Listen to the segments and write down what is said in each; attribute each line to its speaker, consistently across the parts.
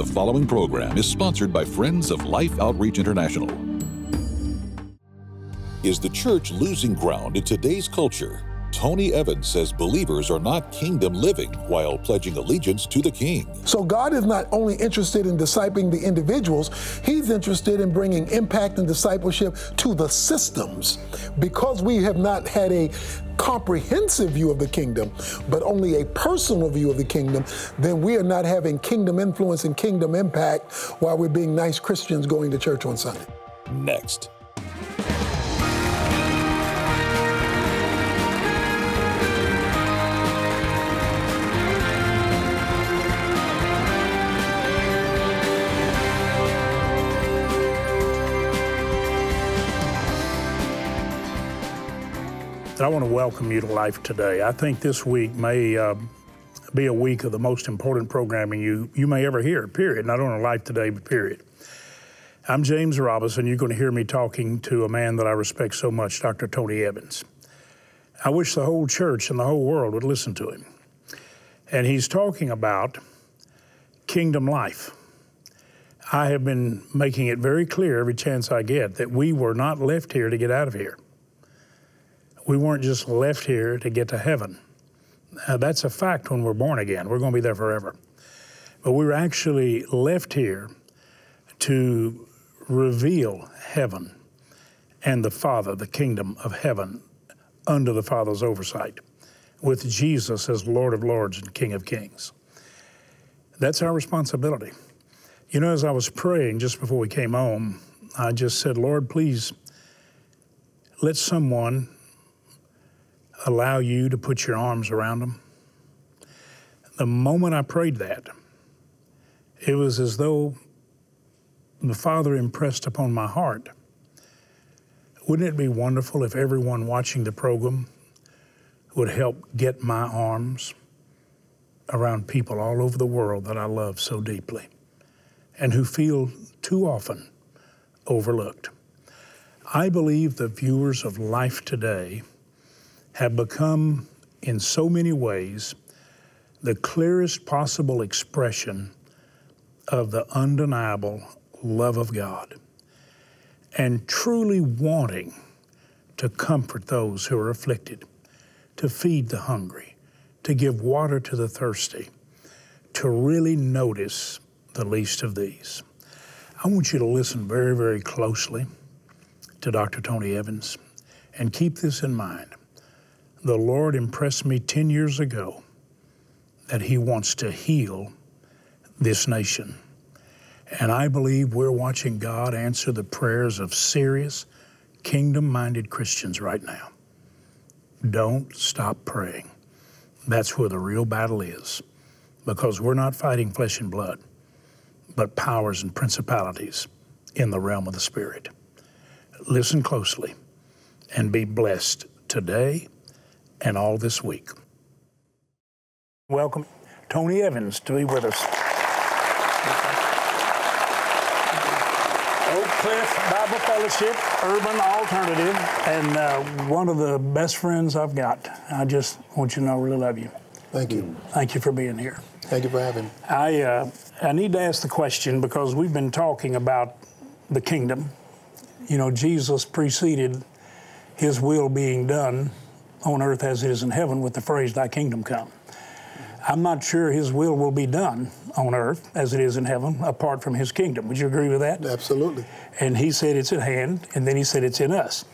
Speaker 1: The following program is sponsored by Friends of Life Outreach International. Is the church losing ground in today's culture? Tony Evans says believers are not kingdom living while pledging allegiance to the king.
Speaker 2: So God is not only interested in discipling the individuals, he's interested in bringing impact and discipleship to the systems. Because we have not had a comprehensive view of the kingdom, but only a personal view of the kingdom, then we are not having kingdom influence and kingdom impact while we're being nice Christians going to church on Sunday.
Speaker 1: Next.
Speaker 3: I want to welcome you to Life Today. I think this week may uh, be a week of the most important programming you, you may ever hear, period. Not only Life Today, but period. I'm James Robison. You're going to hear me talking to a man that I respect so much, Dr. Tony Evans. I wish the whole church and the whole world would listen to him. And he's talking about kingdom life. I have been making it very clear every chance I get that we were not left here to get out of here we weren't just left here to get to heaven. That's a fact when we're born again. We're going to be there forever. But we were actually left here to reveal heaven and the Father, the kingdom of heaven, under the Father's oversight, with Jesus as Lord of Lords and King of Kings. That's our responsibility. You know, as I was praying just before we came home, I just said, Lord, please let someone allow you to put your arms around them? The moment I prayed that, it was as though the Father impressed upon my heart. Wouldn't it be wonderful if everyone watching the program would help get my arms around people all over the world that I love so deeply and who feel too often overlooked? I believe the viewers of Life Today have become, in so many ways, the clearest possible expression of the undeniable love of God and truly wanting to comfort those who are afflicted, to feed the hungry, to give water to the thirsty, to really notice the least of these. I want you to listen very, very closely to Dr. Tony Evans and keep this in mind the Lord impressed me 10 years ago that He wants to heal this nation. And I believe we're watching God answer the prayers of serious, kingdom minded Christians right now. Don't stop praying. That's where the real battle is, because we're not fighting flesh and blood, but powers and principalities in the realm of the Spirit. Listen closely and be blessed today and all this week. Welcome Tony Evans to be with us. Oak Cliff Bible Fellowship, Urban Alternative, and uh, one of the best friends I've got. I just want you to know I really love you.
Speaker 2: Thank you.
Speaker 3: Thank you for being here.
Speaker 2: Thank you for having me.
Speaker 3: I, uh, I need to ask the question because we've been talking about the kingdom. You know, Jesus preceded his will being done on earth as it is in heaven with the phrase, Thy kingdom come. I'm not sure His will will be done on earth as it is in heaven apart from His kingdom. Would you agree with that?
Speaker 2: Absolutely.
Speaker 3: And He said it's at hand, and then He said it's in us.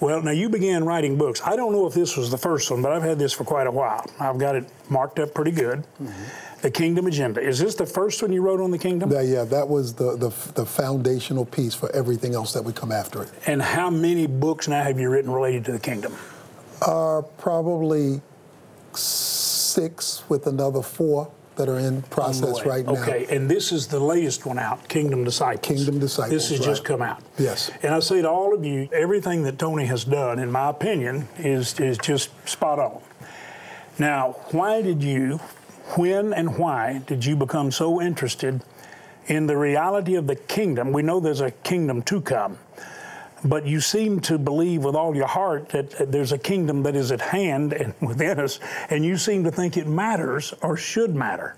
Speaker 3: Well, now you began writing books. I don't know if this was the first one, but I've had this for quite a while. I've got it marked up pretty good. Mm-hmm. The Kingdom Agenda. Is this the first one you wrote on the kingdom?
Speaker 2: Yeah, yeah, that was the, the, the foundational piece for everything else that would come after it.
Speaker 3: And how many books now have you written related to the kingdom?
Speaker 2: Are probably six with another four that are in process right now.
Speaker 3: Okay, and this is the latest one out, Kingdom Disciples.
Speaker 2: Kingdom Disciples.
Speaker 3: This has
Speaker 2: right.
Speaker 3: just come out.
Speaker 2: Yes.
Speaker 3: And I say to all of you, everything that Tony has done, in my opinion, is is just spot on. Now, why did you, when and why did you become so interested in the reality of the kingdom? We know there's a kingdom to come but you seem to believe with all your heart that there's a kingdom that is at hand and within us, and you seem to think it matters or should matter.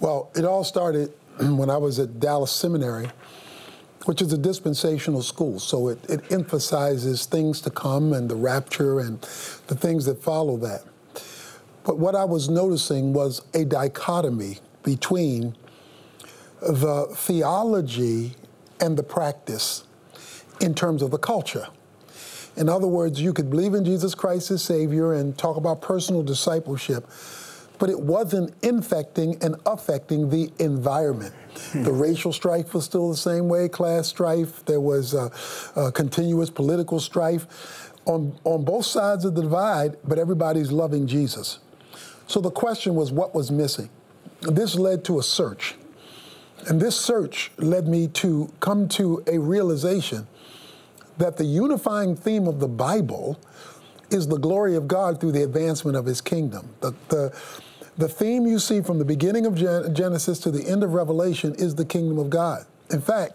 Speaker 2: Well, it all started when I was at Dallas Seminary, which is a dispensational school. So it, it emphasizes things to come and the rapture and the things that follow that. But what I was noticing was a dichotomy between the theology and the practice in terms of the culture. In other words, you could believe in Jesus Christ as Savior and talk about personal discipleship, but it wasn't infecting and affecting the environment. Hmm. The racial strife was still the same way, class strife. There was a, a continuous political strife on, on both sides of the divide, but everybody's loving Jesus. So the question was what was missing? This led to a search. And this search led me to come to a realization that the unifying theme of the Bible is the glory of God through the advancement of his kingdom. The, the, the theme you see from the beginning of Genesis to the end of Revelation is the kingdom of God. In fact,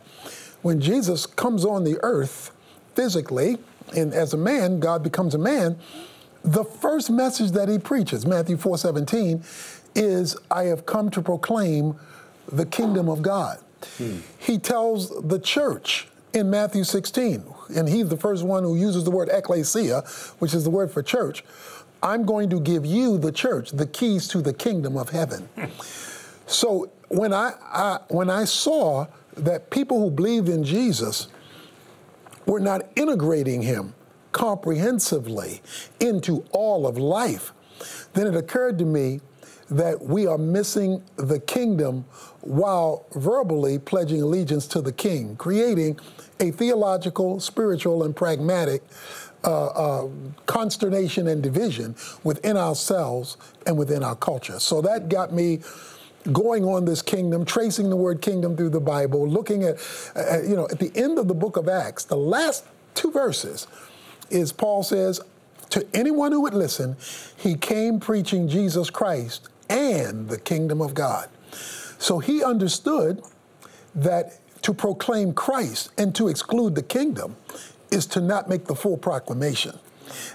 Speaker 2: when Jesus comes on the earth physically, and as a man, God becomes a man, the first message that he preaches, Matthew 4 17, is, I have come to proclaim the kingdom of God. Hmm. He tells the church in Matthew 16, and he's the first one who uses the word ecclesia, which is the word for church. I'm going to give you, the church, the keys to the kingdom of heaven. so when I, I, when I saw that people who believed in Jesus were not integrating him comprehensively into all of life, then it occurred to me that we are missing the kingdom while verbally pledging allegiance to the king, creating a theological, spiritual, and pragmatic uh, uh, consternation and division within ourselves and within our culture. So that got me going on this kingdom, tracing the word kingdom through the Bible, looking at, uh, you know, at the end of the book of Acts, the last two verses is Paul says, to anyone who would listen, he came preaching Jesus Christ and the kingdom of God. So he understood that to proclaim Christ and to exclude the kingdom is to not make the full proclamation.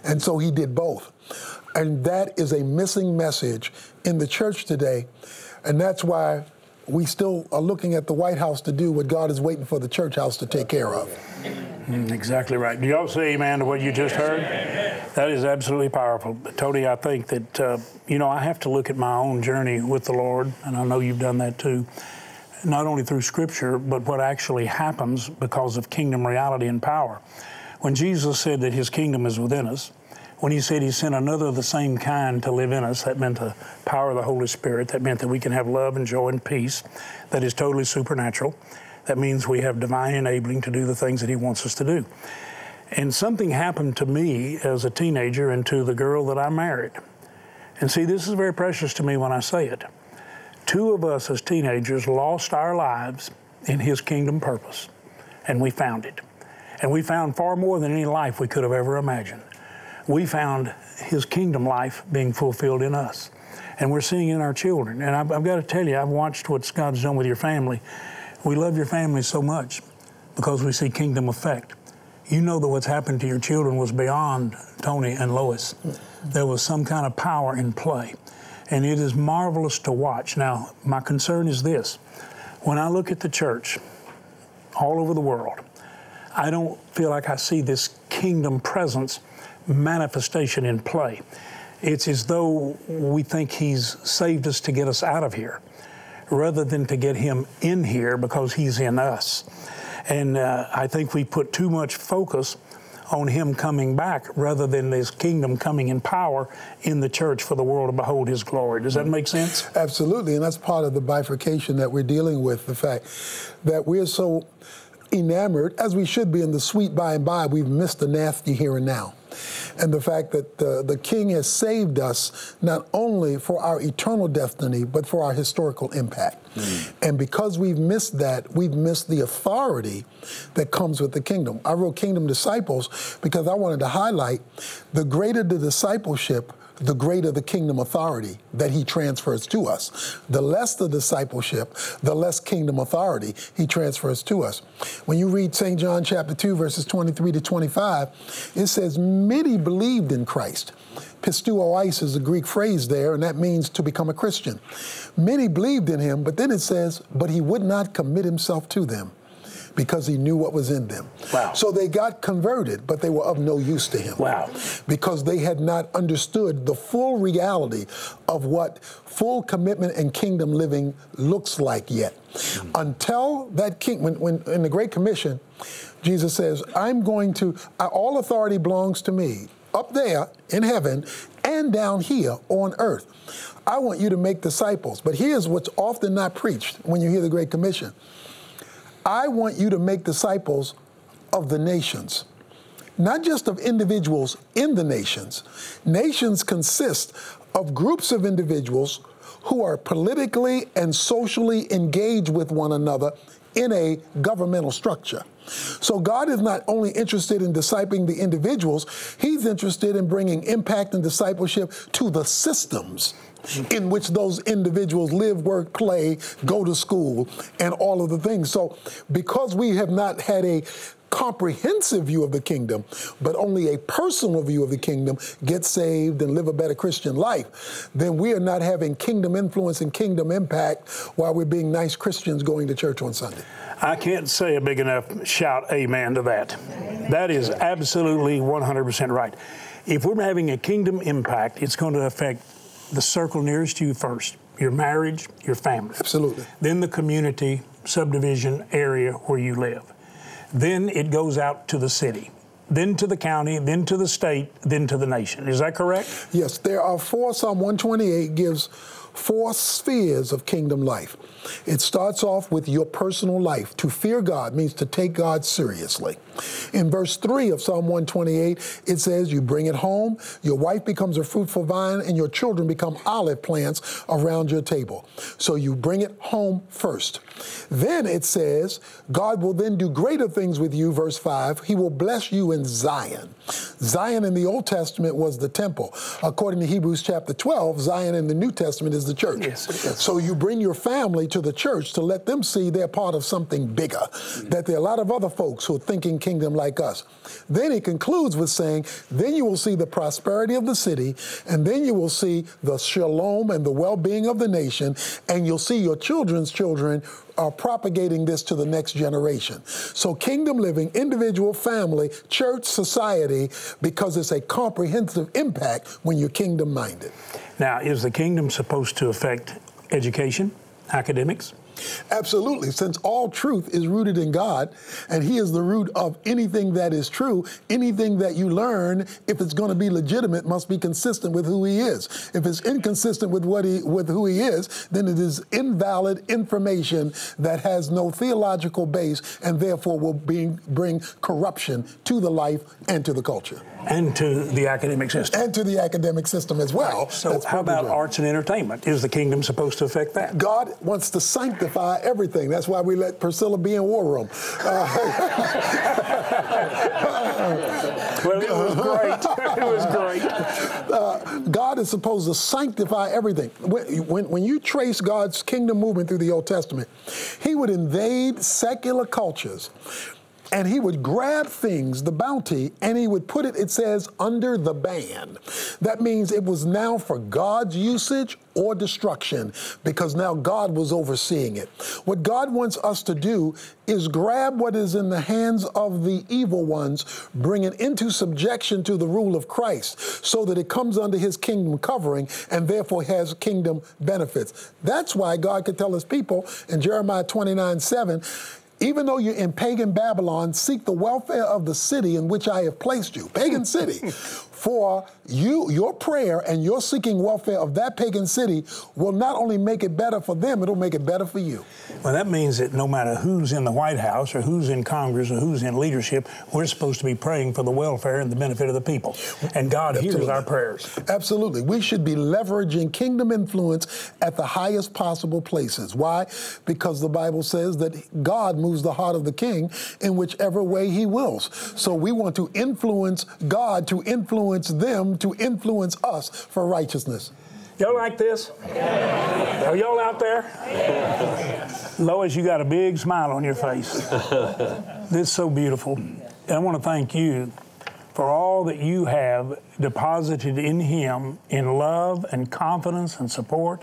Speaker 2: And so he did both. And that is a missing message in the church today. And that's why we still are looking at the White House to do what God is waiting for the church house to take care of.
Speaker 3: Mm, exactly right. Do y'all say amen to what you just heard? That is absolutely powerful. Tony, I think that, uh, you know, I have to look at my own journey with the Lord, and I know you've done that too, not only through Scripture, but what actually happens because of kingdom reality and power. When Jesus said that his kingdom is within us, when he said he sent another of the same kind to live in us, that meant the power of the Holy Spirit. That meant that we can have love and joy and peace that is totally supernatural. That means we have divine enabling to do the things that he wants us to do. And something happened to me as a teenager and to the girl that I married. And see, this is very precious to me when I say it. Two of us as teenagers lost our lives in his kingdom purpose, and we found it. And we found far more than any life we could have ever imagined we found his kingdom life being fulfilled in us. And we're seeing in our children. And I've, I've got to tell you, I've watched what God's done with your family. We love your family so much because we see kingdom effect. You know that what's happened to your children was beyond Tony and Lois. There was some kind of power in play. And it is marvelous to watch. Now, my concern is this when I look at the church all over the world, I don't feel like I see this kingdom presence manifestation in play. It's as though we think He's saved us to get us out of here rather than to get Him in here because He's in us. And uh, I think we put too much focus on Him coming back rather than His kingdom coming in power in the church for the world to behold His glory. Does that make sense?
Speaker 2: Absolutely. And that's part of the bifurcation that we're dealing with the fact that we're so enamored, as we should be, in the sweet by and by, we've missed the nasty here and now and the fact that the, the King has saved us not only for our eternal destiny, but for our historical impact. Mm. And because we've missed that, we've missed the authority that comes with the kingdom. I wrote Kingdom Disciples because I wanted to highlight the greater the discipleship, the greater the kingdom authority that he transfers to us. The less the discipleship, the less kingdom authority he transfers to us. When you read St. John chapter 2, verses 23 to 25, it says, Many believed in Christ. Pisteuois is a Greek phrase there, and that means to become a Christian. Many believed in him, but then it says, But he would not commit himself to them because he knew what was in them.
Speaker 3: Wow.
Speaker 2: So they got converted, but they were of no use to him.
Speaker 3: Wow.
Speaker 2: Because they had not understood the full reality of what full commitment and kingdom living looks like yet. Mm-hmm. Until that king, when, when in the Great Commission, Jesus says, I'm going to, all authority belongs to me up there in heaven and down here on earth. I want you to make disciples. But here's what's often not preached when you hear the Great Commission I want you to make disciples of the nations, not just of individuals in the nations. Nations consist of groups of individuals who are politically and socially engaged with one another in a governmental structure. So God is not only interested in discipling the individuals, He's interested in bringing impact and discipleship to the systems in which those individuals live, work, play, go to school, and all of the things. So, because we have not had a comprehensive view of the kingdom, but only a personal view of the kingdom, get saved and live a better Christian life, then we are not having kingdom influence and kingdom impact while we're being nice Christians going to church on Sunday.
Speaker 3: I can't say a big enough shout amen to that. That is absolutely 100% right. If we're having a kingdom impact, it's going to affect the circle nearest to you first your marriage, your family.
Speaker 2: Absolutely.
Speaker 3: Then the community, subdivision area where you live. Then it goes out to the city, then to the county, then to the state, then to the nation. Is that correct?
Speaker 2: Yes, there are four. Psalm 128 gives four spheres of kingdom life. It starts off with your personal life. To fear God means to take God seriously. In verse 3 of Psalm 128, it says, You bring it home, your wife becomes a fruitful vine, and your children become olive plants around your table. So you bring it home first. Then it says, God will then do greater things with you, verse 5. He will bless you in Zion. Zion in the Old Testament was the temple. According to Hebrews chapter 12, Zion in the New Testament is the church.
Speaker 3: Yes, yes.
Speaker 2: So you bring your family to the church to let them see they're part of something bigger, mm-hmm. that there are a lot of other folks who are thinking kingdom like us. Then he concludes with saying, then you will see the prosperity of the city, and then you will see the shalom and the well being of the nation, and you'll see your children's children are propagating this to the next generation. So, kingdom living, individual, family, church, society, because it's a comprehensive impact when you're kingdom minded.
Speaker 3: Now, is the kingdom supposed to affect education, academics?
Speaker 2: Absolutely. Since all truth is rooted in God, and He is the root of anything that is true, anything that you learn, if it's going to be legitimate, must be consistent with who He is. If it's inconsistent with what He with who He is, then it is invalid information that has no theological base and therefore will bring, bring corruption to the life and to the culture.
Speaker 3: And to the academic system.
Speaker 2: And to the academic system as well.
Speaker 3: Right. So, how about arts and entertainment? Is the kingdom supposed to affect that?
Speaker 2: God wants to sanctify everything. That's why we let Priscilla be in War Room. Uh,
Speaker 3: well, it was great. it was great.
Speaker 2: Uh, God is supposed to sanctify everything. When, when, when you trace God's kingdom movement through the Old Testament, He would invade secular cultures and he would grab things, the bounty, and he would put it, it says, under the ban. That means it was now for God's usage or destruction because now God was overseeing it. What God wants us to do is grab what is in the hands of the evil ones, bring it into subjection to the rule of Christ so that it comes under his kingdom covering and therefore has kingdom benefits. That's why God could tell his people in Jeremiah 29 7, even though you're in pagan Babylon, seek the welfare of the city in which I have placed you. Pagan city. For you, your prayer and your seeking welfare of that pagan city will not only make it better for them, it'll make it better for you.
Speaker 3: Well, that means that no matter who's in the White House or who's in Congress or who's in leadership, we're supposed to be praying for the welfare and the benefit of the people. And God Absolutely. hears our prayers.
Speaker 2: Absolutely. We should be leveraging kingdom influence at the highest possible places. Why? Because the Bible says that God moves the heart of the king in whichever way he wills. So we want to influence God to influence influence them to influence us for righteousness.
Speaker 3: Y'all like this? Are y'all out there? Lois, you got a big smile on your face. This is so beautiful. And I want to thank you for all that you have deposited in him in love and confidence and support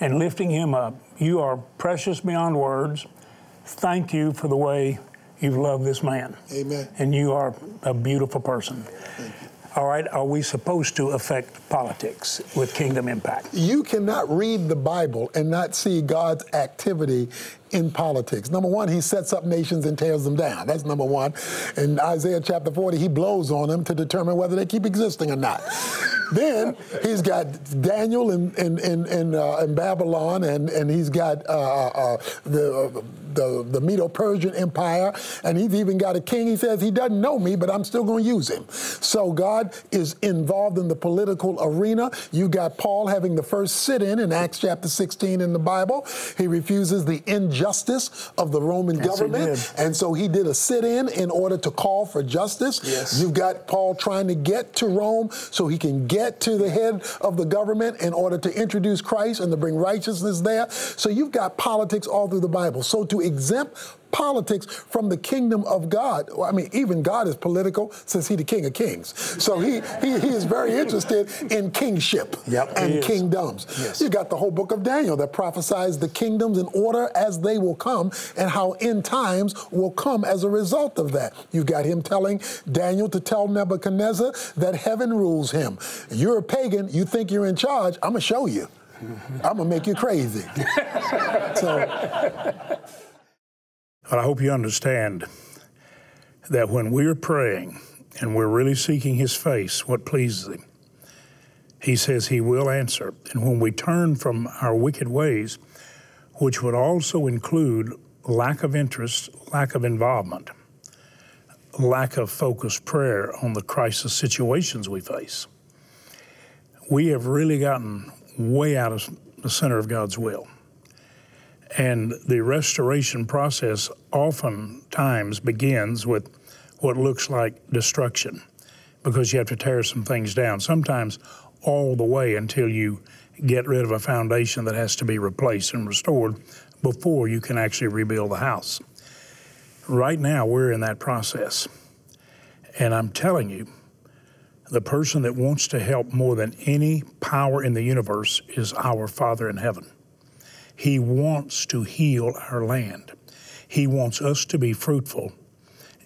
Speaker 3: and lifting him up. You are precious beyond words. Thank you for the way you've loved this man.
Speaker 2: Amen.
Speaker 3: And you are a beautiful person. All right, are we supposed to affect politics with kingdom impact?
Speaker 2: You cannot read the Bible and not see God's activity in politics. Number one, he sets up nations and tears them down. That's number one. In Isaiah chapter 40, he blows on them to determine whether they keep existing or not. then he's got Daniel in, in, in, in, uh, in Babylon, and, and he's got uh, uh, uh the, the, the Medo Persian Empire, and he's even got a king. He says he doesn't know me, but I'm still going to use him. So God is involved in the political arena. You got Paul having the first sit in in Acts chapter 16 in the Bible. He refuses the injustice of the Roman yes, government. And so he did a sit in in order to call for justice.
Speaker 3: Yes.
Speaker 2: You've got Paul trying to get to Rome so he can get to the head of the government in order to introduce Christ and to bring righteousness there. So you've got politics all through the Bible. So to exempt politics from the kingdom of God. I mean, even God is political since He's the King of Kings. So he he, he is very interested in kingship
Speaker 3: yep,
Speaker 2: and kingdoms.
Speaker 3: Yes.
Speaker 2: You got the whole book of Daniel that prophesies the kingdoms in order as they will come and how end times will come as a result of that. You got him telling Daniel to tell Nebuchadnezzar that heaven rules him. You're a pagan, you think you're in charge, I'm gonna show you. I'm gonna make you crazy. so
Speaker 3: I hope you understand that when we're praying and we're really seeking His face, what pleases Him, He says He will answer. And when we turn from our wicked ways, which would also include lack of interest, lack of involvement, lack of focused prayer on the crisis situations we face, we have really gotten way out of the center of God's will. And the restoration process oftentimes begins with what looks like destruction because you have to tear some things down, sometimes all the way until you get rid of a foundation that has to be replaced and restored before you can actually rebuild the house. Right now, we're in that process. And I'm telling you, the person that wants to help more than any power in the universe is our Father in heaven. He wants to heal our land. He wants us to be fruitful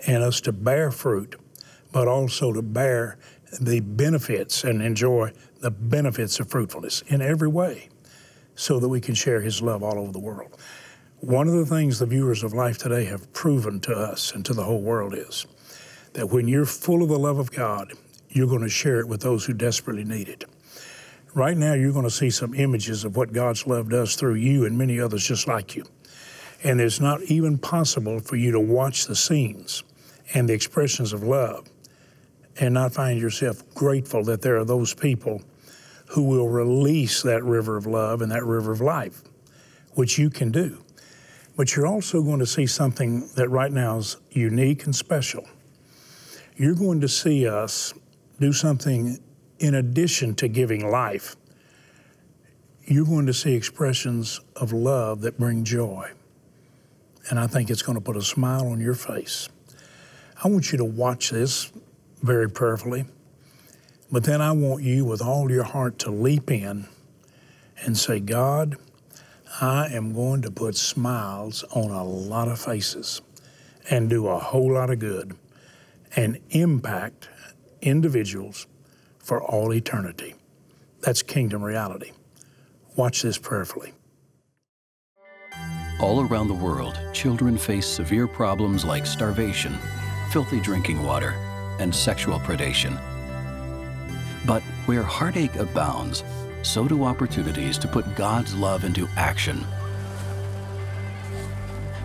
Speaker 3: and us to bear fruit, but also to bear the benefits and enjoy the benefits of fruitfulness in every way so that we can share His love all over the world. One of the things the viewers of life today have proven to us and to the whole world is that when you're full of the love of God, you're going to share it with those who desperately need it. Right now, you're going to see some images of what God's love does through you and many others just like you. And it's not even possible for you to watch the scenes and the expressions of love and not find yourself grateful that there are those people who will release that river of love and that river of life, which you can do. But you're also going to see something that right now is unique and special. You're going to see us do something in addition to giving life, you're going to see expressions of love that bring joy. And I think it's going to put a smile on your face. I want you to watch this very prayerfully, but then I want you with all your heart to leap in and say, God, I am going to put smiles on a lot of faces and do a whole lot of good and impact individuals for all eternity. That's kingdom reality. Watch this prayerfully.
Speaker 4: All around the world, children face severe problems like starvation, filthy drinking water, and sexual predation. But where heartache abounds, so do opportunities to put God's love into action.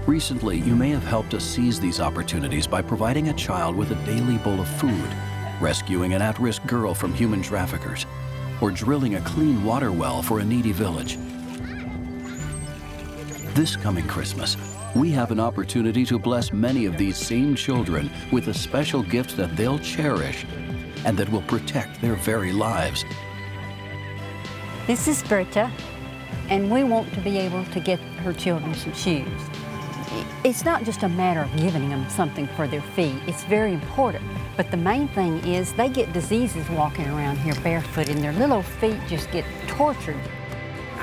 Speaker 4: Recently, you may have helped us seize these opportunities by providing a child with a daily bowl of food rescuing an at risk girl from human traffickers, or drilling a clean water well for a needy village. This coming Christmas, we have an opportunity to bless many of these same children with a special gift that they'll cherish and that will protect their very lives.
Speaker 5: This is Berta, and we want to be able to get her children some shoes. It's not just a matter of giving them something for their feet, it's very important. But the main thing is they get diseases walking around here barefoot, and their little feet just get tortured.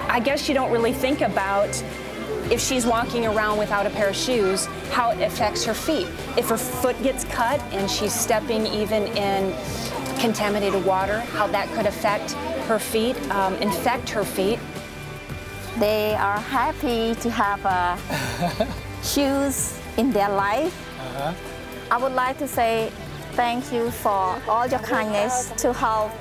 Speaker 6: I guess you don't really think about if she's walking around without a pair of shoes, how it affects her feet. If her foot gets cut and she's stepping even in contaminated water, how that could affect her feet, um, infect her feet.
Speaker 7: They are happy to have uh, shoes in their life. Uh-huh. I would like to say thank you for all your kindness to help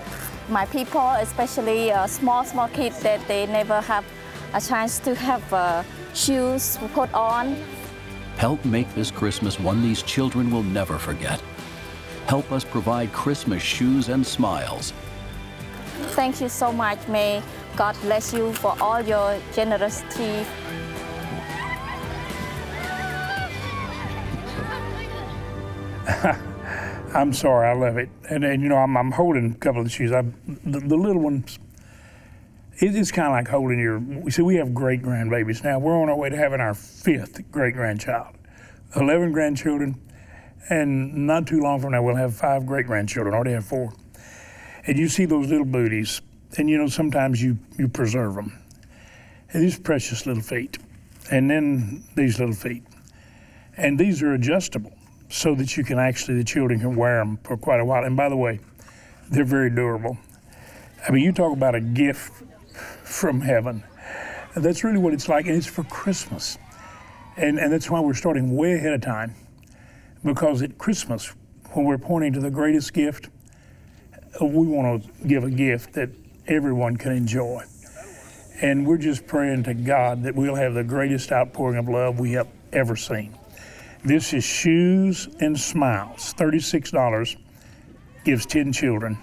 Speaker 7: my people, especially uh, small, small kids that they never have a chance to have uh, shoes put on.
Speaker 4: Help make this Christmas one these children will never forget. Help us provide Christmas shoes and smiles.
Speaker 7: Thank you so much. May God bless you for all your generosity.
Speaker 3: I'm sorry, I love it. And, and you know, I'm, I'm holding a couple of shoes. I, the, the little ones, it, it's kind of like holding your. See, we have great grandbabies now. We're on our way to having our fifth great grandchild, 11 grandchildren, and not too long from now we'll have five great grandchildren. Already have four. And you see those little booties, and you know sometimes you you preserve them. And these precious little feet, and then these little feet, and these are adjustable so that you can actually, the children can wear them for quite a while. And by the way, they're very durable. I mean, you talk about a gift from heaven. That's really what it's like, and it's for Christmas. And, and that's why we're starting way ahead of time, because at Christmas, when we're pointing to the greatest gift, we want to give a gift that everyone can enjoy. And we're just praying to God that we'll have the greatest outpouring of love we have ever seen. This is Shoes and Smiles. $36 gives 10 children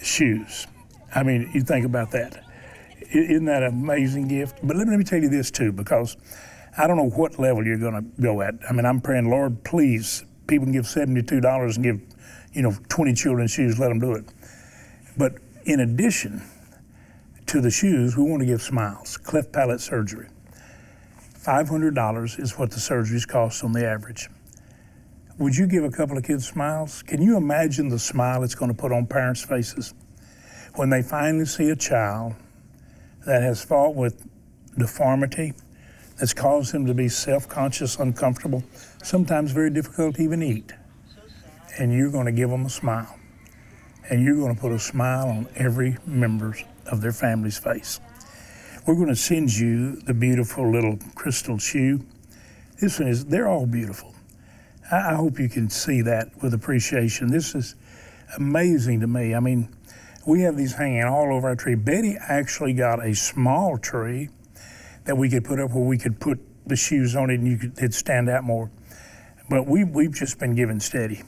Speaker 3: shoes. I mean, you think about that. Isn't that an amazing gift? But let me, let me tell you this too, because I don't know what level you're going to go at. I mean, I'm praying, Lord, please, people can give $72 and give, you know, 20 children shoes, let them do it. But in addition to the shoes, we want to give smiles, cleft palate surgery. $500 is what the surgeries cost on the average. Would you give a couple of kids smiles? Can you imagine the smile it's going to put on parents' faces when they finally see a child that has fought with deformity, that's caused them to be self conscious, uncomfortable, sometimes very difficult to even eat? And you're going to give them a smile. And you're going to put a smile on every member of their family's face. We're going to send you the beautiful little crystal shoe. This one is, they're all beautiful. I, I hope you can see that with appreciation. This is amazing to me. I mean, we have these hanging all over our tree. Betty actually got a small tree that we could put up where we could put the shoes on it and you could it'd stand out more. But we we've just been given steady.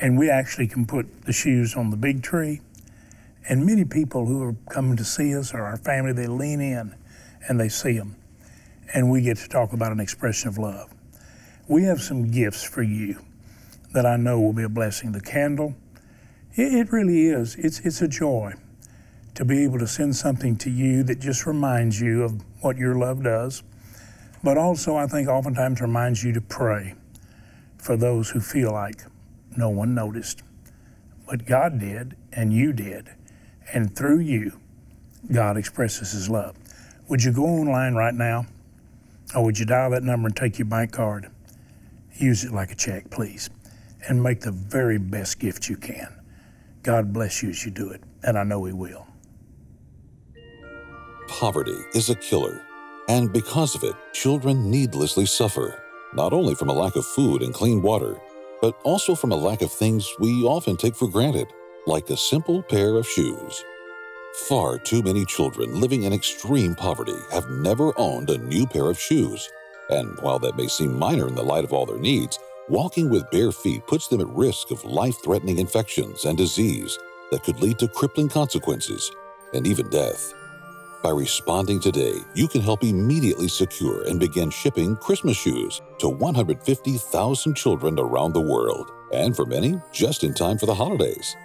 Speaker 3: And we actually can put the shoes on the big tree and many people who are coming to see us or our family, they lean in and they see them. And we get to talk about an expression of love. We have some gifts for you that I know will be a blessing. The candle, it, it really is. It's, it's a joy to be able to send something to you that just reminds you of what your love does. But also, I think oftentimes reminds you to pray for those who feel like no one noticed. But God did, and you did and through you, God expresses His love. Would you go online right now, or would you dial that number and take your bank card? Use it like a check, please, and make the very best gift you can. God bless you as you do it, and I know He will.
Speaker 1: Poverty is a killer, and because of it, children needlessly suffer, not only from a lack of food and clean water, but also from a lack of things we often take for granted like a simple pair of shoes. Far too many children living in extreme poverty have never owned a new pair of shoes. And while that may seem minor in the light of all their needs, walking with bare feet puts them at risk of life threatening infections and disease that could lead to crippling consequences and even death. By responding today, you can help immediately secure and begin shipping Christmas shoes to 150,000 children around the world and for many, just in time for the holidays.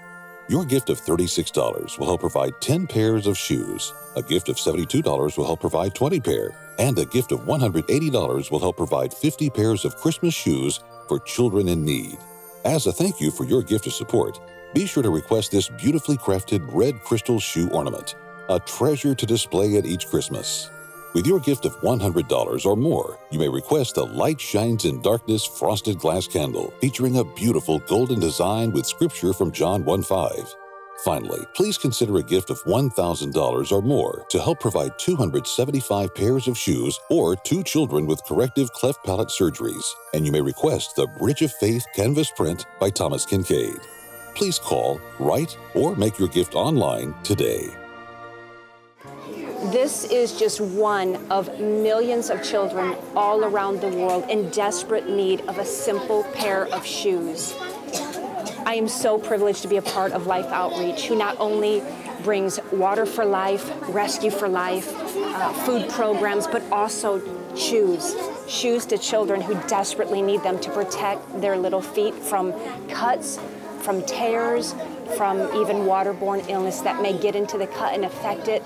Speaker 1: Your gift of $36 will help provide 10 pairs of shoes. A gift of $72 will help provide 20 pair, and a gift of $180 will help provide 50 pairs of Christmas shoes for children in need. As a thank you for your gift of support, be sure to request this beautifully crafted red crystal shoe ornament, a treasure to display at each Christmas. With your gift of $100 or more, you may request the Light Shines in Darkness frosted glass candle featuring a beautiful golden design with scripture from John 1 5. Finally, please consider a gift of $1,000 or more to help provide 275 pairs of shoes or two children with corrective cleft palate surgeries, and you may request the Bridge of Faith canvas print by Thomas Kinkade. Please call, write, or make your gift online today.
Speaker 6: This is just one of millions of children all around the world in desperate need of a simple pair of shoes. I am so privileged to be a part of Life Outreach, who not only brings water for life, rescue for life, uh, food programs, but also shoes. Shoes to children who desperately need them to protect their little feet from cuts, from tears, from even waterborne illness that may get into the cut and affect it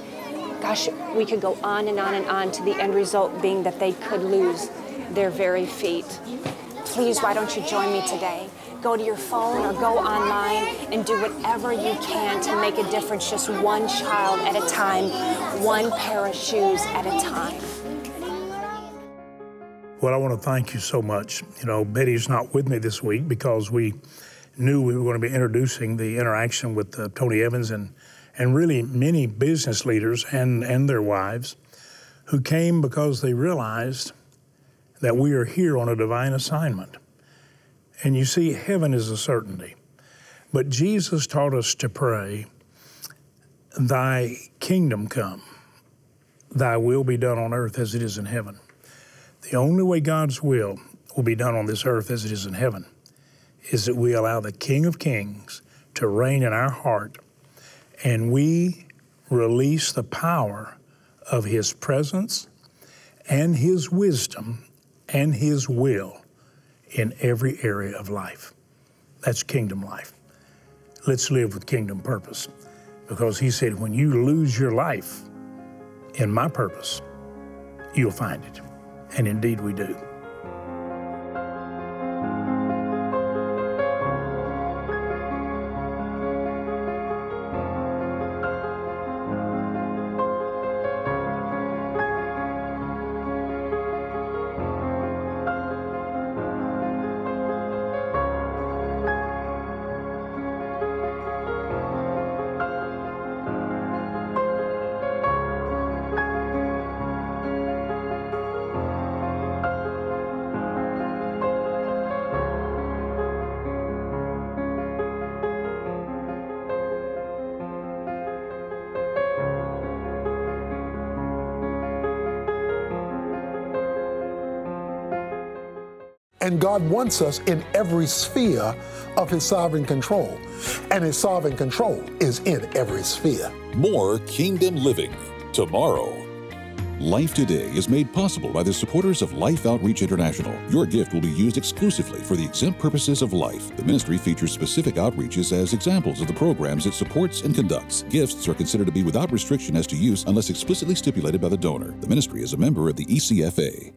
Speaker 6: gosh, we could go on and on and on to the end result being that they could lose their very feet. Please, why don't you join me today? Go to your phone or go online and do whatever you can to make a difference, just one child at a time, one pair of shoes at a time.
Speaker 3: Well, I want to thank you so much. You know, Betty's not with me this week because we knew we were going to be introducing the interaction with uh, Tony Evans and and really many business leaders and, and their wives who came because they realized that we are here on a divine assignment. And you see, heaven is a certainty. But Jesus taught us to pray, Thy kingdom come, Thy will be done on earth as it is in heaven. The only way God's will will be done on this earth as it is in heaven is that we allow the King of Kings to reign in our heart and we release the power of His presence and His wisdom and His will in every area of life. That's kingdom life. Let's live with kingdom purpose because He said, when you lose your life in my purpose, you'll find it. And indeed we do.
Speaker 2: And God wants us in every sphere of His sovereign control. And His sovereign control is in every sphere.
Speaker 1: More Kingdom Living tomorrow. Life Today is made possible by the supporters of Life Outreach International. Your gift will be used exclusively for the exempt purposes of life. The ministry features specific outreaches as examples of the programs it supports and conducts. Gifts are considered to be without restriction as to use unless explicitly stipulated by the donor. The ministry is a member of the ECFA.